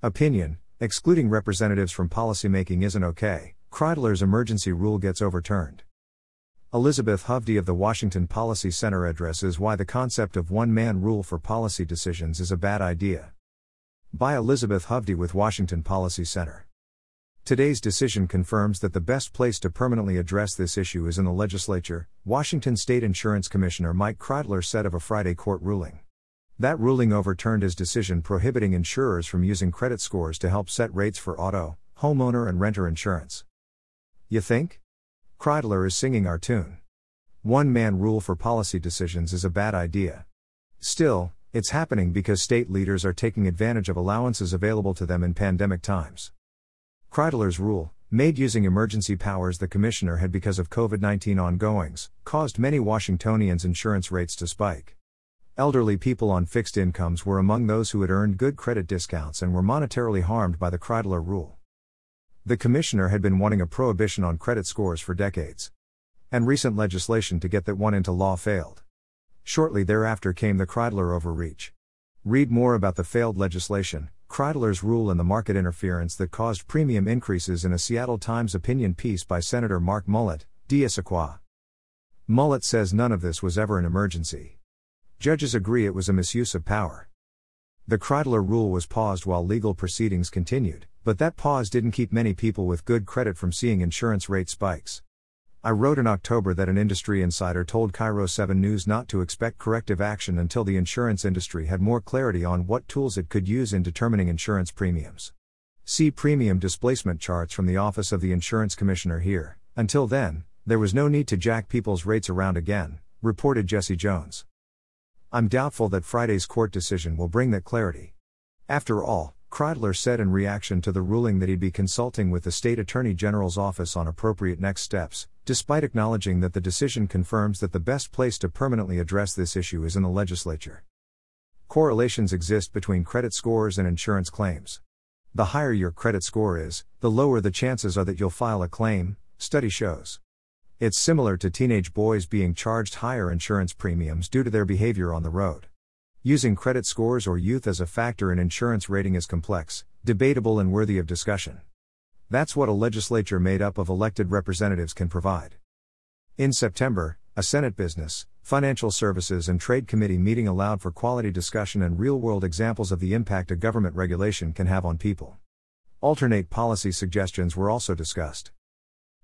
Opinion Excluding representatives from policymaking isn't okay. Kreidler's emergency rule gets overturned. Elizabeth Hovde of the Washington Policy Center addresses why the concept of one man rule for policy decisions is a bad idea. By Elizabeth Hovde with Washington Policy Center. Today's decision confirms that the best place to permanently address this issue is in the legislature, Washington State Insurance Commissioner Mike Kreidler said of a Friday court ruling. That ruling overturned his decision prohibiting insurers from using credit scores to help set rates for auto, homeowner, and renter insurance. You think? Kreidler is singing our tune. One man rule for policy decisions is a bad idea. Still, it's happening because state leaders are taking advantage of allowances available to them in pandemic times. Kreidler's rule, made using emergency powers the commissioner had because of COVID 19 ongoings, caused many Washingtonians' insurance rates to spike. Elderly people on fixed incomes were among those who had earned good credit discounts and were monetarily harmed by the Kreidler rule. The commissioner had been wanting a prohibition on credit scores for decades. And recent legislation to get that one into law failed. Shortly thereafter came the Kreidler overreach. Read more about the failed legislation, Kreidler's rule and the market interference that caused premium increases in a Seattle Times opinion piece by Senator Mark Mullet, d'Issaquah. Mullet says none of this was ever an emergency. Judges agree it was a misuse of power. The Kreidler rule was paused while legal proceedings continued, but that pause didn't keep many people with good credit from seeing insurance rate spikes. I wrote in October that an industry insider told KIRO 7 News not to expect corrective action until the insurance industry had more clarity on what tools it could use in determining insurance premiums. See premium displacement charts from the Office of the Insurance Commissioner here. Until then, there was no need to jack people's rates around again, reported Jesse Jones. I'm doubtful that Friday's court decision will bring that clarity. After all, Kreidler said in reaction to the ruling that he'd be consulting with the state attorney general's office on appropriate next steps, despite acknowledging that the decision confirms that the best place to permanently address this issue is in the legislature. Correlations exist between credit scores and insurance claims. The higher your credit score is, the lower the chances are that you'll file a claim, study shows. It's similar to teenage boys being charged higher insurance premiums due to their behavior on the road. Using credit scores or youth as a factor in insurance rating is complex, debatable, and worthy of discussion. That's what a legislature made up of elected representatives can provide. In September, a Senate Business, Financial Services and Trade Committee meeting allowed for quality discussion and real world examples of the impact a government regulation can have on people. Alternate policy suggestions were also discussed.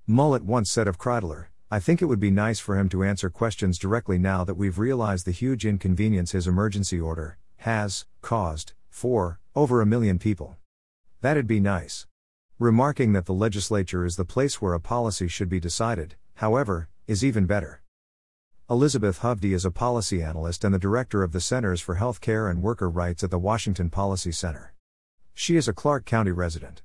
Mullet once said of Kreidler, I think it would be nice for him to answer questions directly now that we've realized the huge inconvenience his emergency order has caused for over a million people. That'd be nice. Remarking that the legislature is the place where a policy should be decided, however, is even better. Elizabeth Hovde is a policy analyst and the director of the Centers for Health Care and Worker Rights at the Washington Policy Center. She is a Clark County resident.